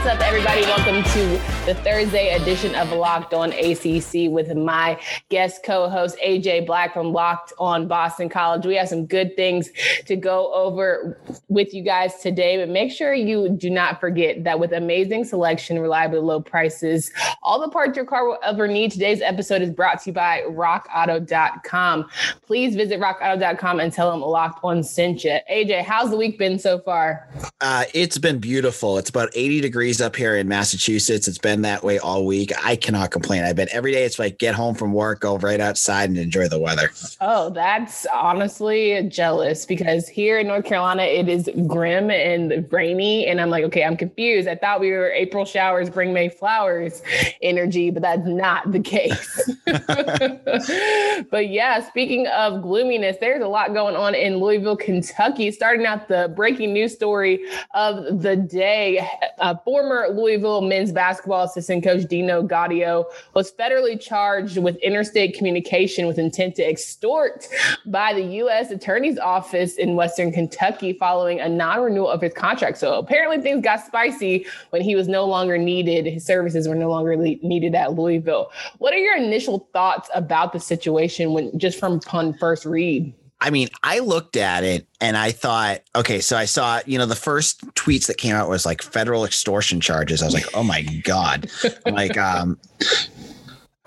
What's up, everybody? Welcome to the Thursday edition of Locked On ACC with my guest co-host AJ Black from Locked On Boston College. We have some good things to go over with you guys today, but make sure you do not forget that with amazing selection, reliably low prices, all the parts your car will ever need. Today's episode is brought to you by RockAuto.com. Please visit RockAuto.com and tell them Locked On sent you. AJ, how's the week been so far? Uh, it's been beautiful. It's about 80 degrees up here in Massachusetts. It's been that way all week. I cannot complain. I've been every day. It's like get home from work, go right outside and enjoy the weather. Oh, that's honestly jealous because here in North Carolina, it is grim and rainy. And I'm like, okay, I'm confused. I thought we were April showers bring May flowers energy, but that's not the case. but yeah, speaking of gloominess, there's a lot going on in Louisville, Kentucky. Starting out the breaking news story of the day, uh, former Louisville men's basketball assistant coach Dino Gaudio was federally charged with interstate communication with intent to extort by the U.S. Attorney's Office in Western Kentucky following a non-renewal of his contract. So apparently things got spicy when he was no longer needed. His services were no longer needed at Louisville. What are your initial thoughts about the situation when just from upon first read? I mean, I looked at it and I thought, okay, so I saw, you know, the first tweets that came out was like federal extortion charges. I was like, oh my God. like, um,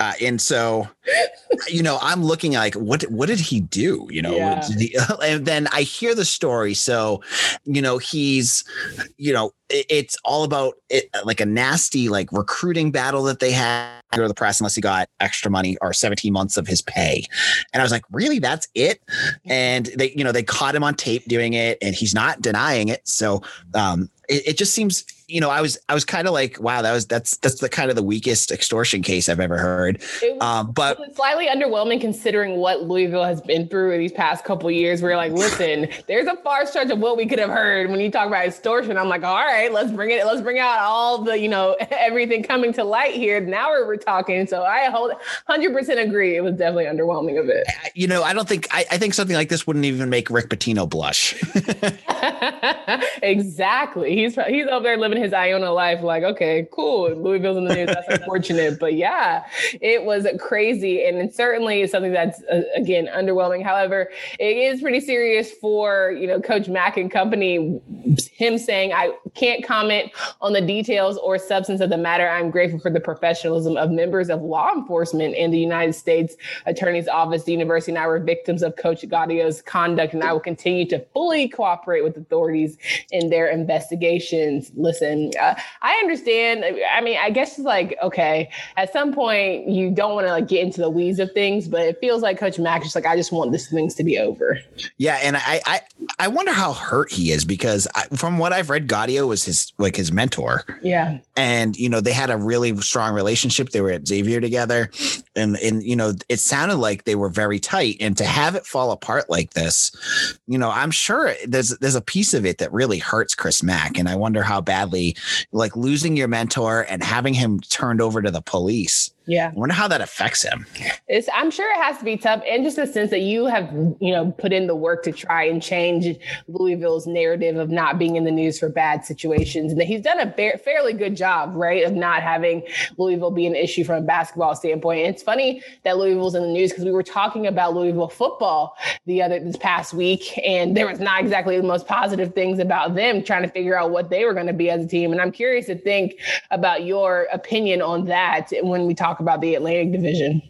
uh, and so, you know, I'm looking like, what what did he do? You know, Yeah. he- and then I hear the story. So, you know, he's, you know, it- it's all about it, like a nasty like recruiting battle that they had under the press, unless he got extra money or 17 months of his pay. And I was like, really, that's it? And they, you know, they caught him on tape doing it, and he's not denying it. So, um, it, it just seems you know i was i was kind of like wow that was that's that's the kind of the weakest extortion case i've ever heard It was, um but it was slightly underwhelming considering what Louisville has been through these past couple years. We're like, listen, there's a far stretch of what we could have heard when you talk about extortion. I'm like, all right, let's bring it. Let's bring out all the, you know, everything coming to light here. Now we're, we're talking. So I hold 100% agree. It was definitely underwhelming of it. you know i don't think I, I think something like this wouldn't even make rick Pitino blush exactly. He's he's over there living his Iona life. Like, okay, cool. Louisville's in the news. That's unfortunate, but yeah, it was crazy, and certainly is something that's uh, again underwhelming. However, it is pretty serious for you know Coach Mack and company. Him saying, "I can't comment on the details or substance of the matter. I'm grateful for the professionalism of members of law enforcement in the United States Attorney's Office. The university and I were victims of Coach Gaudio's conduct, and I will continue to fully cooperate with authorities in their investigations. Listen, uh, I understand. I mean, I guess it's like okay, at some point you don't want to like get into the weeds of things, but it feels like Coach Mack is like, I just want these things to be over. yeah and i i i wonder how hurt he is because I, from what i've read gaudio was his like his mentor. Yeah, and you know they had a really strong relationship. They were at xavier together. And and you know it sounded like they were very tight. And to have it fall apart like this you know i'm sure there's there's a piece of it that really hurts chris mack. And i wonder how badly like losing your mentor and having him turned over to the police yeah. i wonder how that affects him It's, I'm sure it has to be tough, and just the sense that you have, you know, put in the work to try and change Louisville's narrative of not being in the news for bad situations, and that he's done a ba- fairly good job, right, of not having Louisville be an issue from a basketball standpoint. And it's funny that Louisville's in the news because we were talking about Louisville football the other this past week, and there was not exactly the most positive things about them trying to figure out what they were going to be as a team. And I'm curious to think about your opinion on that when we talk about the Atlantic Division.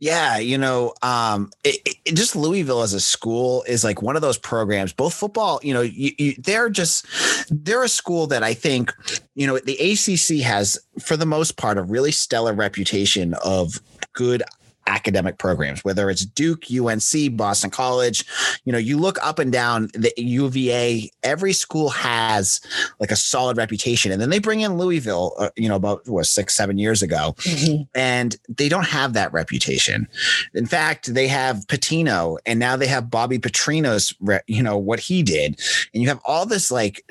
Yeah, you know, um, it, it, just Louisville as a school is like one of those programs. Both football, you know, you, you, they're just they're a school that I think, you know, the ACC has for the most part a really stellar reputation of good academic programs, whether it's Duke, UNC, Boston College. You know, you look up and down the UVA, every school has like a solid reputation. And then they bring in Louisville, uh, you know, about what, six, seven years ago, mm-hmm. and they don't have that reputation. In fact, they have Pitino and now they have Bobby Petrino's, you know, what he did. And you have all this like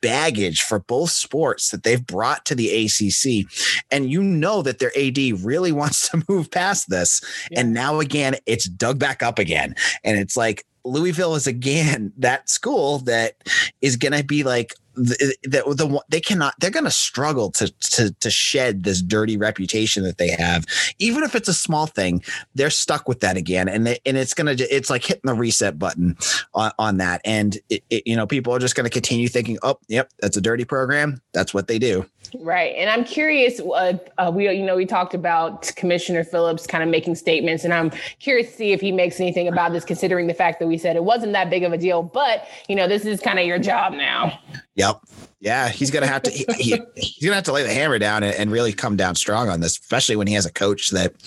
baggage for both sports that they've brought to the ACC. And you know that their AD really wants to move past this. Yeah. And now again, it's dug back up again. And it's like, Louisville is again that school that is going to be like the, the, the, they cannot they're going to struggle to to to shed this dirty reputation that they have even if it's a small thing they're stuck with that again and they, and it's going to it's like hitting the reset button on, on that and it, it, you know people are just going to continue thinking oh yep that's a dirty program that's what they do Right. And I'm curious, uh, uh, we, you know, we talked about Commissioner Phillips kind of making statements, and I'm curious to see if he makes anything about this, considering the fact that we said it wasn't that big of a deal. But, you know, this is kind of your job now. Yep. Yeah. He's going to have to, he, he, he's going to have to lay the hammer down and, and really come down strong on this, especially when he has a coach that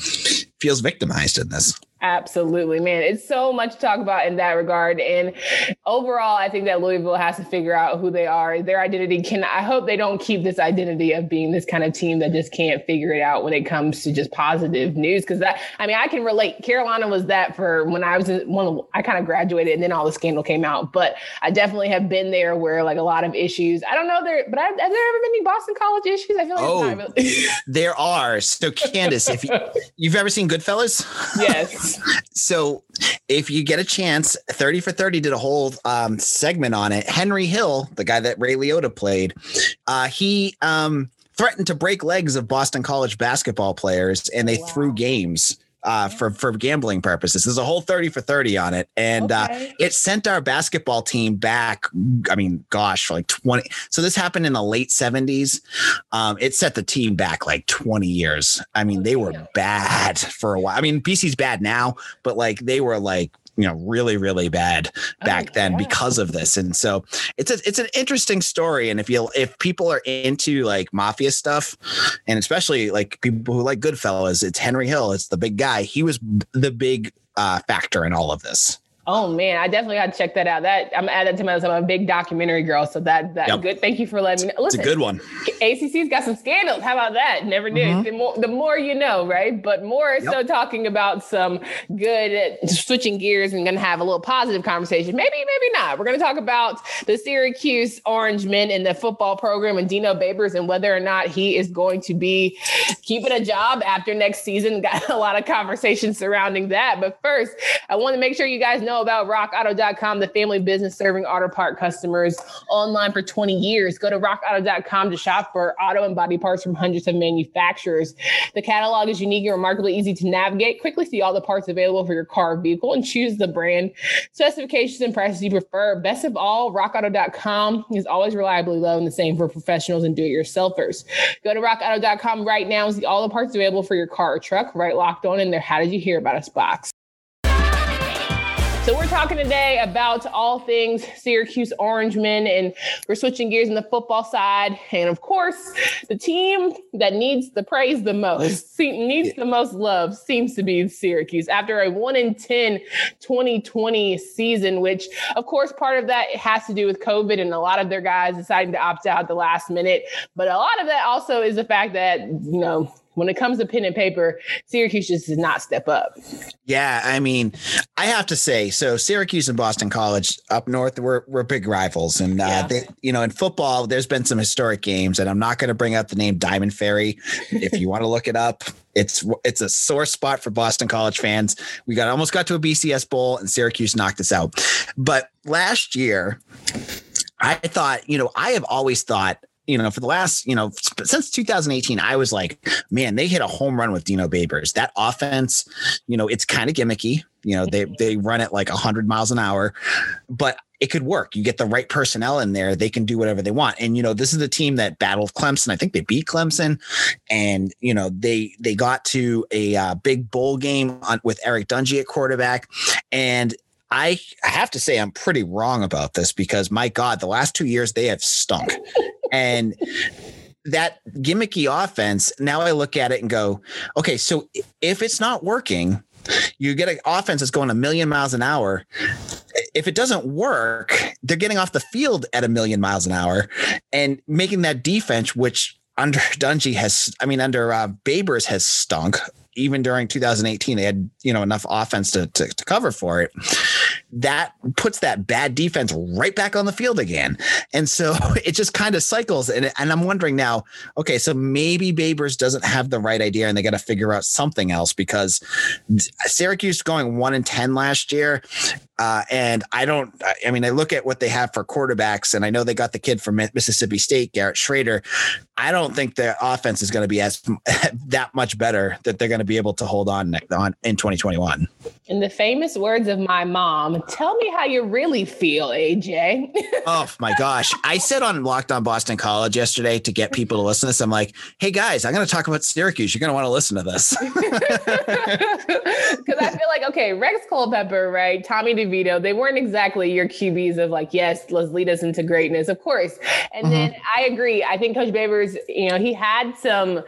feels victimized in this. Absolutely, man. It's so much to talk about in that regard. And overall, I think that Louisville has to figure out who they are. Their identity can, I hope they don't keep this identity of being this kind of team that just can't figure it out when it comes to just positive news. Cause that, I mean, I can relate. Carolina was that for when I was in one, I kind of graduated and then all the scandal came out. But I definitely have been there where like a lot of issues, I don't know there, but have, have there ever been any Boston College issues? I feel like oh, really- there are. So, Candace, if you, you've ever seen Goodfellas? Yes so if you get a chance, 30 for 30 did a whole um, segment on it. Henry Hill, the guy that Ray Liotta played, uh, he um, threatened to break legs of Boston College basketball players and they wow. threw games uh, for for gambling purposes. There's a whole 30 for 30 on it. And uh, okay. uh, it sent our basketball team back, I mean, gosh, for like 20. So this happened in the late 70s. Um, it set the team back like 20 years. I mean, they were bad for a while. I mean, BC's bad now, but like they were like you know really really bad back oh, then yeah. because of this. And so it's a, it's an interesting story. And if you if people are into like mafia stuff and especially like people who like goodfellas it's henry hill it's the big guy. He was the big uh, factor in all of this Oh man, I definitely got to check that out. That I'm gonna add that to my list. I'm a big documentary girl, so that that yep. good. Thank you for letting me know. Listen, it's a good one. ACC's got some scandals. How about that? Never knew. Mm-hmm. The, more, the more you know, right? But more yep. so talking about some good uh, switching gears and going to have a little positive conversation. Maybe, maybe not. We're going to talk about the Syracuse Orange Men in the football program and Dino Babers and whether or not he is going to be keeping a job after next season. Got a lot of conversations surrounding that. But first, I want to make sure you guys know know about rockauto.com, the family business serving auto part customers online for 20 years. Go to rockauto.com to shop for auto and body parts from hundreds of manufacturers. The catalog is unique and remarkably easy to navigate. Quickly see all the parts available for your car or vehicle and choose the brand, specifications, and prices you prefer. Best of all, rockauto.com is always reliably low and the same for professionals and do-it-yourselfers. Go to rockauto.com right now and see all the parts available for your car or truck right locked on in there. How did you hear about us box? So we're talking today about all things Syracuse Orange men, and we're switching gears in the football side. And of course, the team that needs the praise the most, needs the most love, seems to be Syracuse. After a 1 in 10 2020 season, which of course part of that has to do with COVID and a lot of their guys deciding to opt out the last minute. But a lot of that also is the fact that, you know, when it comes to pen and paper, Syracuse just does not step up. Yeah, I mean, I have to say, so Syracuse and Boston College up north, we're we're big rivals, and uh, yeah. they, you know, in football, there's been some historic games, and I'm not going to bring up the name Diamond Ferri. if you want to look it up, it's it's a sore spot for Boston College fans. We got almost got to a BCS bowl, and Syracuse knocked us out. But last year, I thought, you know, I have always thought you know, for the last, you know, since 2018, I was like, man, they hit a home run with Dino Babers. That offense, you know, it's kind of gimmicky. You know, they they run it like 100 miles an hour, but it could work. You get the right personnel in there, they can do whatever they want. And you know, this is a team that battled Clemson. I think they beat Clemson, and you know, they they got to a uh, big bowl game on, with Eric Dungey at quarterback, and I have to say I'm pretty wrong about this because my God, the last two years they have stunk. And that gimmicky offense, now I look at it and go, okay, so if it's not working, you get an offense that's going a million miles an hour. If it doesn't work, they're getting off the field at a million miles an hour and making that defense, which under Dungey has, I mean, under uh, Babers has stunk. Even during 2018, they had you know enough offense to, to, to cover for it that puts that bad defense right back on the field again. And so it just kind of cycles. And, and I'm wondering now, okay, so maybe Babers doesn't have the right idea and they got to figure out something else because Syracuse going one in 10 last year. Uh, and I don't, I mean, I look at what they have for quarterbacks, and I know they got the kid from Mississippi State, Garrett Shrader. I don't think their offense is going to be as that much better that they're going to be able to hold on, on in 2021. In the famous words of my mom, tell me how you really feel, AJ. oh my gosh. I said on Locked on Boston College yesterday to get people to listen to this. I'm like, hey guys, I'm going to talk about Syracuse. You're going to want to listen to this. Because I feel like, okay, Rex Culpepper, right? Tommy They weren't exactly your QBs of like, yes, let's lead us into greatness, of course. And mm-hmm. then I agree. I think Coach Babers, you know, he had some,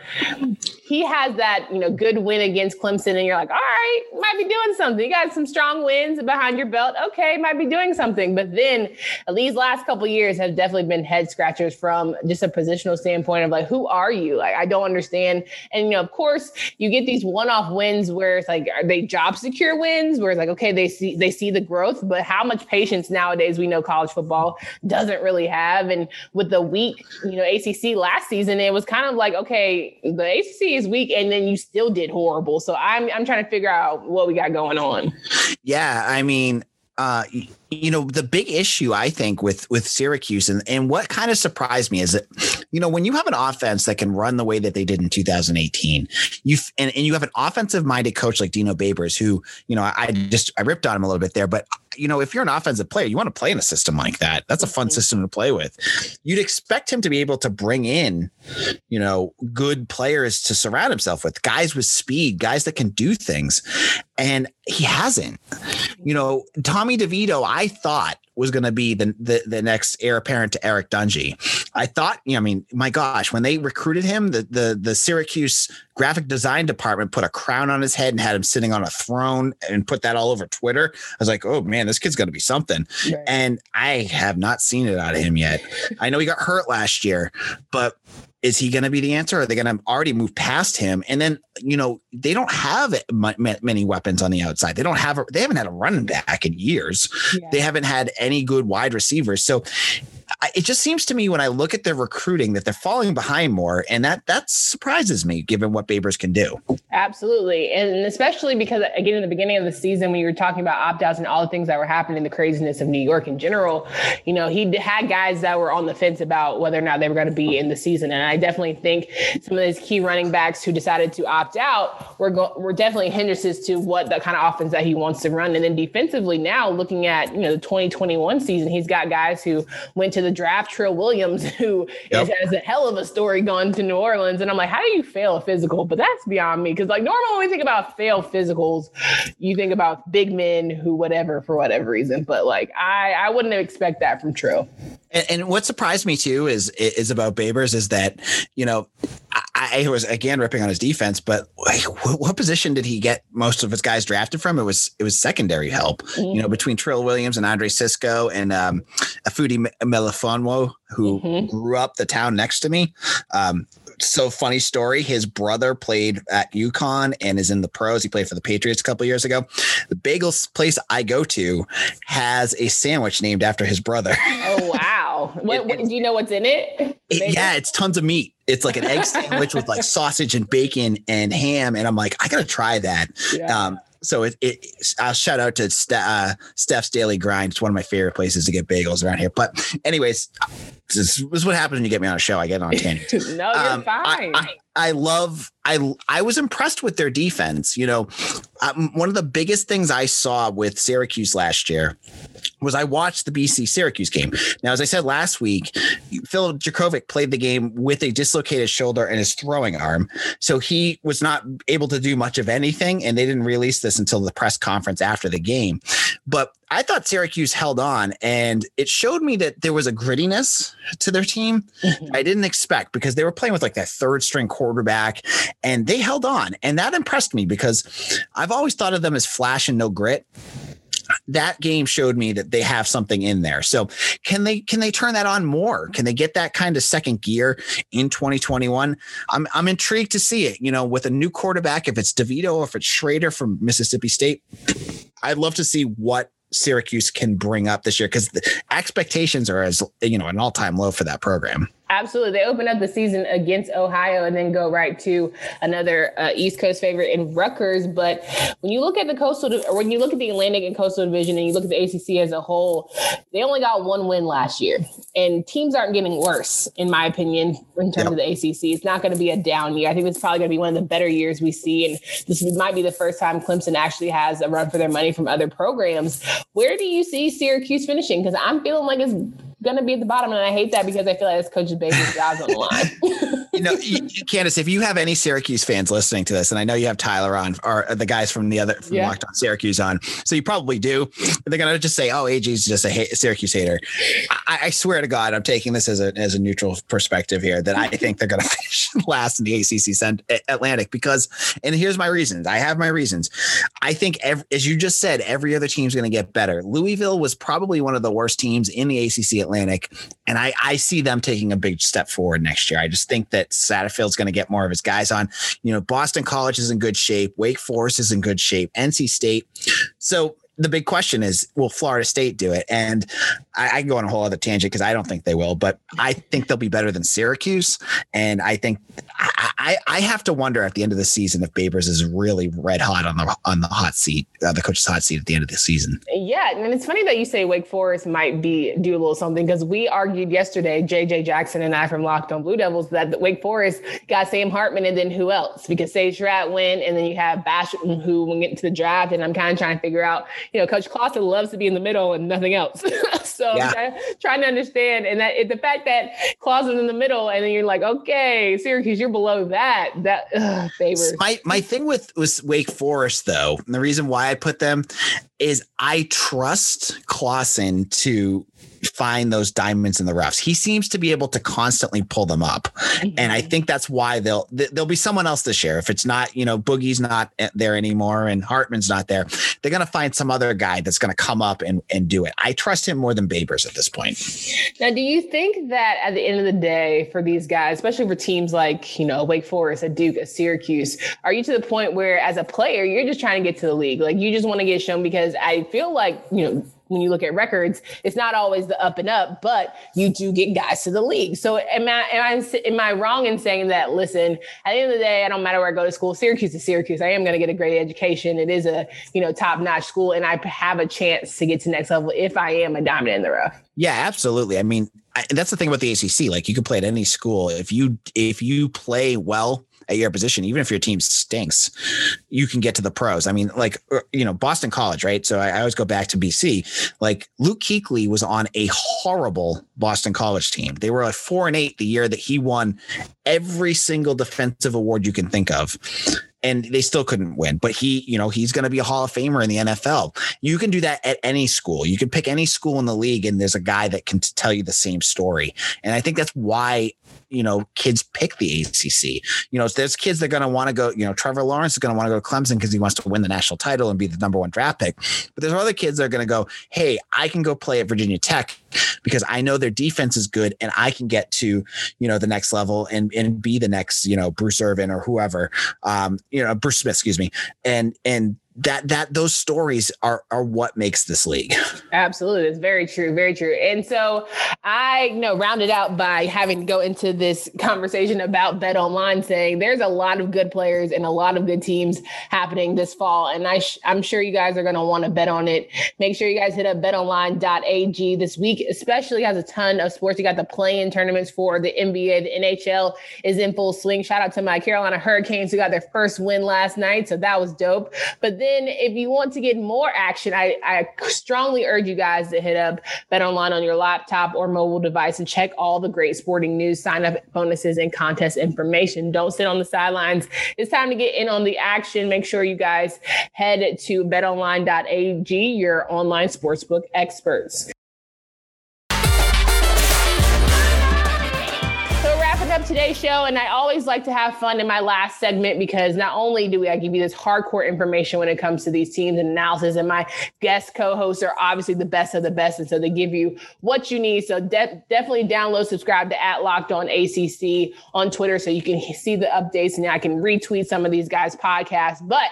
he has that, you know, good win against Clemson. And you're like, all right, might be doing something. You got some strong wins behind your belt. Okay, might be doing something. But then these last couple years have definitely been head scratchers from just a positional standpoint of like, who are you? Like, I don't understand. And, you know, of course, you get these one off wins where it's like, are they job secure wins? Where it's like, okay, they see, they see the growth, but how much patience nowadays we know college football doesn't really have. And with the weak, you know, ACC last season, it was kind of like, okay, the ACC is weak and then you still did horrible. So I'm, I'm trying to figure out what we got going on. Yeah. I mean, uh, you know, the big issue I think with with Syracuse and and what kind of surprised me is that, you know, when you have an offense that can run the way that they did in 2018, you and, and you have an offensive minded coach like Dino Babers, who you know I just I ripped on him a little bit there, but you know, if you're an offensive player, you want to play in a system like that. That's a fun mm-hmm. system to play with. You'd expect him to be able to bring in, you know, good players to surround himself with, guys with speed, guys that can do things. And he hasn't. You know, Tommy DeVito, I thought was going to be the, the, the next heir apparent to Eric Dungey. I thought, you know, I mean, my gosh, when they recruited him, the the the Syracuse graphic design department put a crown on his head and had him sitting on a throne and put that all over Twitter. I was like, oh man, this kid's going to be something. Right. And I have not seen it out of him yet. I know he got hurt last year, but is he going to be the answer? Are they going to already move past him? And then, you know, they don't have many weapons on the outside. They don't have, a, they haven't had a running back in years. Yeah. They haven't had any good wide receivers. So it just seems to me when I look at their recruiting that they're falling behind more, and that that surprises me given what Babers can do. Absolutely, and especially because again, in the beginning of the season, when you were talking about opt outs and all the things that were happening, the craziness of New York in general, you know, he had guys that were on the fence about whether or not they were going to be in the season, and I definitely think some of these key running backs who decided to opt out were go- were definitely hindrances to what the kind of offense that he wants to run, and then defensively now looking at you know the 2021 season, he's got guys who went to the draft Trill Williams, who yep. is, has a hell of a story going to New Orleans. And I'm like, how do you fail a physical? But that's beyond me. Cause like normally when we think about fail physicals, you think about big men who whatever for whatever reason. But like I, I wouldn't expect that from Trill. And, and, what surprised me too is is about Babers is that you know I, I was again ripping on his defense, but like, what, what, position did he get most of his guys drafted from? It was it was secondary help, mm-hmm. you know, between Trill Williams and Andre Cisco and um, Ifeatu Melifonwu, who mm-hmm. grew up the town next to me. Um, so funny story. His brother played at UConn and is in the pros. He played for the Patriots a couple years ago. The bagel place I go to has a sandwich named after his brother. Oh wow! what, what, do you know what's in it? it? Yeah, it's tons of meat. It's like an egg sandwich with like sausage and bacon and ham. And I'm like, I gotta try that. Yeah. Um, so it, it I'll shout out to Ste- uh, Steph's Daily Grind. It's one of my favorite places to get bagels around here. But anyways, this is what happens when you get me on a show. I get on a tangent. no, you're um, fine. I, I, I, love. I I was impressed with their defense. You know, um, one of the biggest things I saw with Syracuse last year was I watched the BC Syracuse game. Now, as I said last week, Phil Jurkovec played the game with a dislocated shoulder and his throwing arm. So he was not able to do much of anything. And they didn't release this until the press conference after the game. But I thought Syracuse held on and it showed me that there was a grittiness to their team mm-hmm. I didn't expect because they were playing with like that third string quarterback and they held on. And that impressed me because I've always thought of them as flash and no grit that game showed me that they have something in there. So can they can they turn that on more? Can they get that kind of second gear in 2021? I'm I'm intrigued to see it. You know, with a new quarterback, if it's DeVito or if it's Shrader from Mississippi State, I'd love to see what Syracuse can bring up this year because the expectations are as you know an all time low for that program. Absolutely. They open up the season against Ohio and then go right to another uh, East Coast favorite in Rutgers. But when you look at the coastal, or when you look at the Atlantic and coastal division and you look at the ACC as a whole, they only got one win last year. And teams aren't getting worse, in my opinion, in terms yep. of the ACC. It's not going to be a down year. I think it's probably going to be one of the better years we see. And this might be the first time Clemson actually has a run for their money from other programs. Where do you see Syracuse finishing? Because I'm feeling like it's gonna be at the bottom, and I hate that because I feel like it's Coach Babers' job's on the line. you know, Candace, if you have any Syracuse fans listening to this, and I know you have Tyler on, or the guys from the other from yeah. Locked On Syracuse on, so you probably do. They're gonna just say, "Oh, AJ's just a Syracuse hater." I, I, swear to God, I'm taking this as a as a neutral perspective here that I think they're gonna finish last in the ACC Atlantic because, and here's my reasons. I have my reasons. I think, every, as you just said, every other team's gonna get better. Louisville was probably one of the worst teams in the ACC Atlantic, and I I see them taking a big step forward next year. I just think that Satterfield's going to get more of his guys on. You know, Boston College is in good shape. Wake Forest is in good shape. NC State. So the big question is, will Florida State do it? And I, I can go on a whole other tangent because I don't think they will, but I think they'll be better than Syracuse. And I think I, I, I have to wonder at the end of the season if Babers is really red hot on the on the hot seat, uh, the coach's hot seat at the end of the season. Yeah, and it's funny that you say Wake Forest might be do a little something because we argued yesterday, JJ Jackson and I from Locked On Blue Devils, that Wake Forest got Sam Hartman and then who else? Because Sage Surratt went, and then you have Basham who went into the draft, and I'm kind of trying to figure out you know, Coach Clawson loves to be in the middle and nothing else. so yeah. trying, trying, to understand, and that the fact that Clawson's in the middle, and then you're like, okay, Syracuse, you're below that. That ugh, were My my thing with with Wake Forest though, and the reason why I put them is I trust Clawson to find those diamonds in the roughs. He seems to be able to constantly pull them up. Mm-hmm. And I think that's why they'll there'll be someone else this year. If it's not, you know, Boogie's not there anymore and Hartman's not there, they're going to find some other guy that's going to come up and, and do it. I trust him more than Babers at this point. Now, do you think that at the end of the day for these guys, especially for teams like, you know, Wake Forest, a Duke, a Syracuse, are you to the point where as a player, you're just trying to get to the league? Like you just want to get shown because I feel like, you know, when you look at records, it's not always the up and up, but you do get guys to the league. So am I, am I, am I wrong in saying that, listen, at the end of the day, I don't matter where I go to school, Syracuse is Syracuse. I am going to get a great education. It is a, you know, top notch school and I have a chance to get to next level if I am a diamond in the rough. Yeah, absolutely. I mean, I, that's the thing about the ACC. Like you can play at any school. If you, if you play well, at your position, even if your team stinks, you can get to the pros. I mean, like, uh, you know, Boston College, right? So I, I always go back to BC. Like Luke Kuechly was on a horrible Boston College team. They were like four and eight the year that he won every single defensive award you can think of and they still couldn't win. But he, you know, he's going to be a Hall of Famer in the NFL. You can do that at any school. You can pick any school in the league, and there's a guy that can tell you the same story. And I think that's why you know kids pick the ACC. You know, there's kids that are going to want to go. You know, Trevor Lawrence is going to want to go to Clemson because he wants to win the national title and be the number one draft pick. But there's other kids that are going to go, hey, I can go play at Virginia Tech because I know their defense is good and I can get to you know the next level and and be the next you know Bruce Irvin or whoever. Um, you know, Bruce Smith, excuse me, and and that that those stories are are what makes this league. Absolutely, it's very true, very true. And so I you know rounded out by having to go into this conversation about Bet Online, saying there's a lot of good players and a lot of good teams happening this fall, and I sh- I'm sure you guys are going to want to bet on it. Make sure you guys hit up BetOnline.ag this week, especially has a ton of sports. You got the play-in tournaments for the NBA, the NHL is in full swing. Shout out to my Carolina Hurricanes who got their first win last night, so that was dope. But then then if you want to get more action, I, I strongly urge you guys to hit up Bet Online on your laptop or mobile device and check all the great sporting news, sign up bonuses, and contest information. Don't sit on the sidelines. It's time to get in on the action. Make sure you guys head to betonline.ag, your online sportsbook experts. Today's show, and I always like to have fun in my last segment because not only do we I give you this hardcore information when it comes to these teams and analysis, and my guest co-hosts are obviously the best of the best, and so they give you what you need. So de- definitely download, subscribe to at Locked On ACC on Twitter so you can see the updates, and I can retweet some of these guys' podcasts. But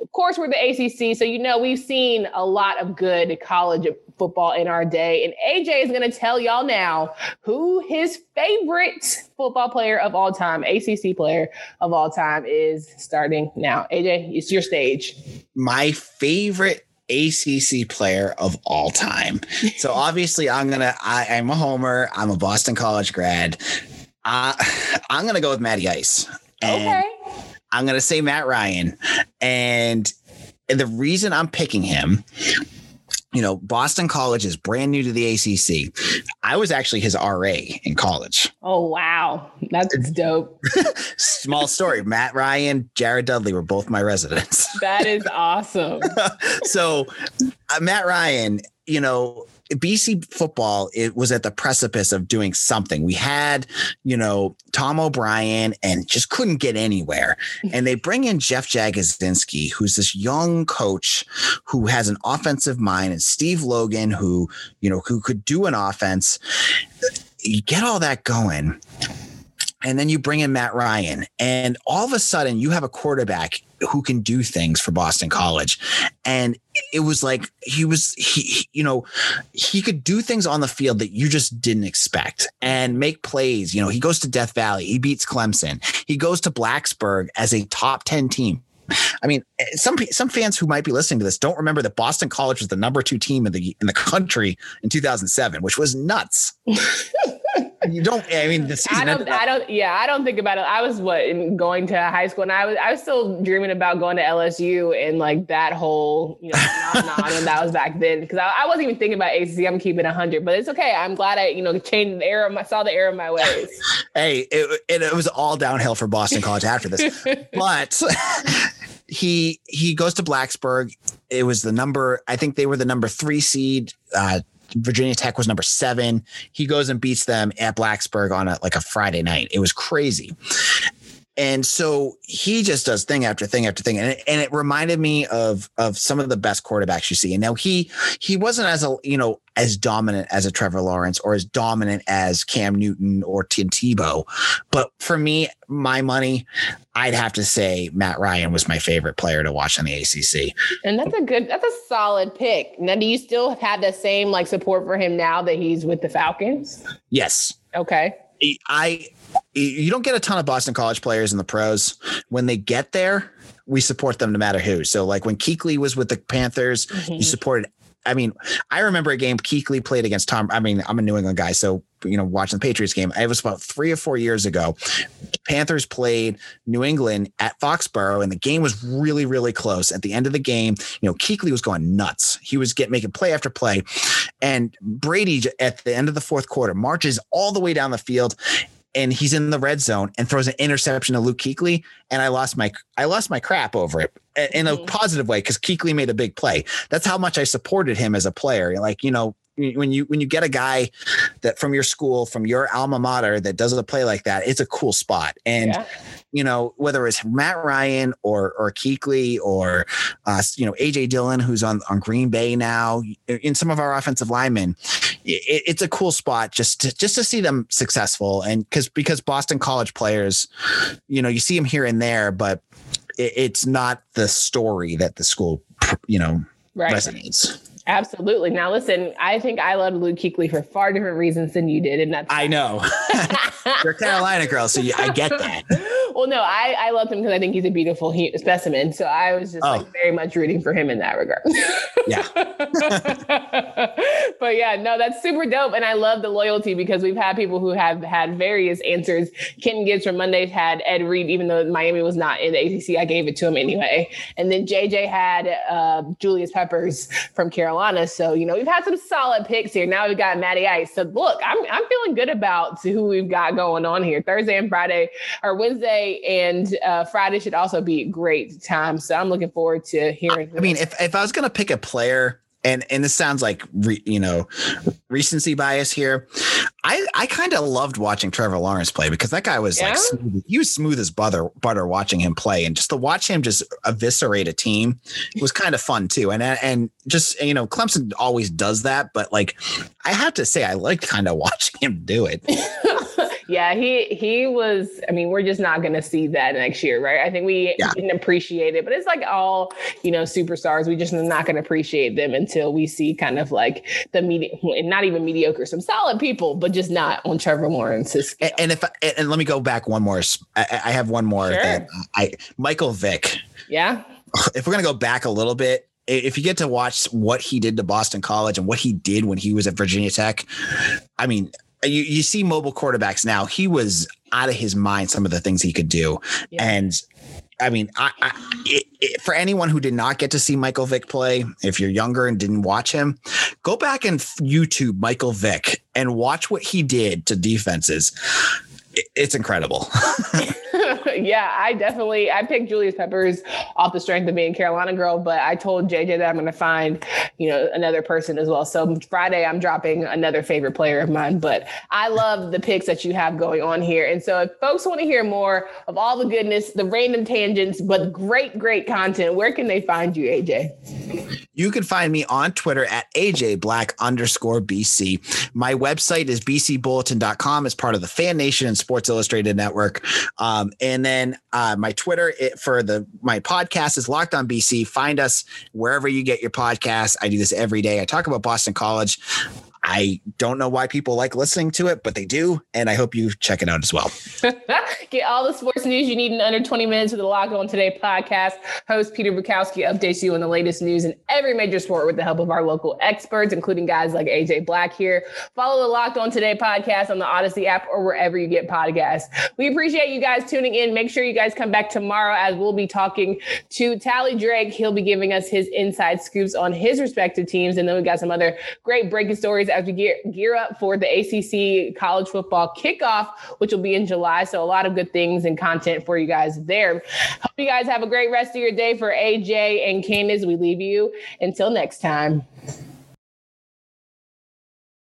of course, we're the ACC, so you know we've seen a lot of good college football in our day. And AJ is going to tell y'all now who his favorite football player of all time, ACC player of all time, is starting now. AJ, it's your stage. My favorite ACC player of all time. So obviously, I'm gonna. I, am a homer. I'm a Boston College grad. Uh, I'm gonna go with Matty Ice. okay. I'm gonna say Matt Ryan, and and the reason I'm picking him you know, Boston College is brand new to the ACC. I was actually his RA in college. Oh, wow. That's dope. Small story Matt Ryan, Jared Dudley were both my residents. that is awesome. so, uh, Matt Ryan, you know, BC football it was at the precipice of doing something. We had, you know, Tom O'Brien and just couldn't get anywhere. And they bring in Jeff Jagodzinski, who's this young coach who has an offensive mind, and Steve Logan, who, you know, who could do an offense. You get all that going and then you bring in Matt Ryan, and all of a sudden you have a quarterback who can do things for Boston College. And it was like he was he you know he could do things on the field that you just didn't expect and make plays you know he goes to death valley he beats clemson he goes to blacksburg as a top 10 team I mean, eh, some some fans who might be listening to this don't remember that Boston College was the number two team in the in the country in 2007, which was nuts. you don't. I mean, the season. I don't. I don't. Yeah, I don't think about it. I was what in going to high school, and I was I was still dreaming about going to LSU and like that whole you know phenomenon, and that was back then because I, I, wasn't even thinking about ACC. I'm keeping hundred, but it's okay. I'm glad I you know changed the era. I saw the era of my ways. hey, it, it, it was all downhill for Boston College after this, but he he goes to Blacksburg. It was the number. I think they were the number three seed. Uh, Virginia Tech was number seven. He goes and beats them at Blacksburg on a, like a Friday night. It was crazy. And so he just does thing after thing after thing, and it, and it reminded me of of some of the best quarterbacks you see. And now he he wasn't as a you know as dominant as a Trevor Lawrence or as dominant as Cam Newton or Tim Tebow, but for me, my money, I'd have to say Matt Ryan was my favorite player to watch in the ACC. And that's a good, that's a solid pick. Now, do you still have the same like support for him now that he's with the Falcons? Yes. Okay. I you don't get a ton of Boston College players in the pros. When they get there, we support them no matter who. So like when Kuechly was with the Panthers, mm-hmm. you supported. I mean, I remember a game Kuechly played against Tom. I mean, I'm a New England guy, so you know, watching the Patriots game. It was about three or four years ago. Panthers played New England at Foxborough, and the game was really, really close. At the end of the game, you know, Kuechly was going nuts. He was getting making play after play, and Brady at the end of the fourth quarter marches all the way down the field and he's in the red zone and throws an interception to Luke Kuechly, and I lost my I lost my crap over it in a mm-hmm. positive way because Kuechly made a big play. That's how much I supported him as a player. Like you know, when you when you get a guy that from your school from your alma mater that does a play like that it's a cool spot and yeah. you know whether it's matt ryan or or Kuechly or uh, you know aj dillon who's on on green bay now in some of our offensive linemen it, it's a cool spot just to just to see them successful and because because boston college players you know you see them here and there but it, it's not the story that the school you know right. resonates Absolutely. Now, listen, I think I loved Luke Kuechly for far different reasons than you did, and that's I know you're a Carolina girl, so you, I get that. well, no, I I loved him because I think he's a beautiful he, specimen. So I was just oh. like very much rooting for him in that regard. yeah. but yeah, no, that's super dope. And I love the loyalty because we've had people who have had various answers. Ken Gibbs from Mondays had Ed Reed, even though Miami was not in the ACC, I gave it to him anyway. And then JJ had uh, Julius Peppers from Carolina. So, you know, we've had some solid picks here. Now we've got Matty Ice. So look, I'm, I'm feeling good about who we've got going on here. Thursday and Friday or Wednesday and uh, Friday should also be a great time. So I'm looking forward to hearing. I, I mean, if, if I was going to pick a player and and this sounds like re, you know recency bias here. I I kind of loved watching Trevor Lawrence play because that guy was yeah. like smooth, he was smooth as butter butter watching him play, and just to watch him just eviscerate a team was kind of fun too. And and just you know Clemson always does that, but like I have to say I like kind of watching him do it. yeah, he he was. I mean, we're just not going to see that next year, right? I think we yeah. didn't appreciate it, but it's like all you know superstars. We just not going to appreciate them until we see kind of like the media, not even mediocre, some solid people, but just not on Trevor Lawrence's. And, and if and let me go back one more. I, I have one more. Sure. That I Michael Vick. Yeah. If we're gonna go back a little bit, if you get to watch what he did to Boston College and what he did when he was at Virginia Tech, I mean, you, you see mobile quarterbacks now. He was out of his mind some of the things he could do. Yeah. And I mean, I, I it, it, for anyone who did not get to see Michael Vick play, if you're younger and didn't watch him, go back and YouTube Michael Vick and watch what he did to defenses. It, it's incredible. yeah, I definitely I picked Julius Peppers off the strength of being Carolina girl, but I told JJ that I'm going to find you know another person as well. So Friday I'm dropping another favorite player of mine, but I love the picks that you have going on here. And so if folks want to hear more of all the goodness, the random tangents, but great great content, where can they find you, AJ? You can find me on Twitter at AJ Black underscore BC. My website is bcbulletin.com as part of the Fan Nation and Sports Illustrated Network. Um, and then uh, my Twitter it, for the my podcast is Locked On BC. Find us wherever you get your podcasts. I do this every day. I talk about Boston College. I don't know why people like listening to it, but they do. And I hope you check it out as well. Get all the sports news you need in under 20 minutes with the Locked On Today podcast. Host Peter Bukowski updates you on the latest news in every major sport with the help of our local experts, including guys like AJ Black here. Follow the Locked On Today podcast on the Odyssey app or wherever you get podcasts. We appreciate you guys tuning in. Make sure you guys come back tomorrow as we'll be talking to Tally Drake. He'll be giving us his inside scoops on his respective teams. And then we got some other great breaking stories as we gear, gear up for the ACC college football kickoff, which will be in July. So a lot of good things and content for you guys there. Hope you guys have a great rest of your day for AJ and Candace. We leave you until next time.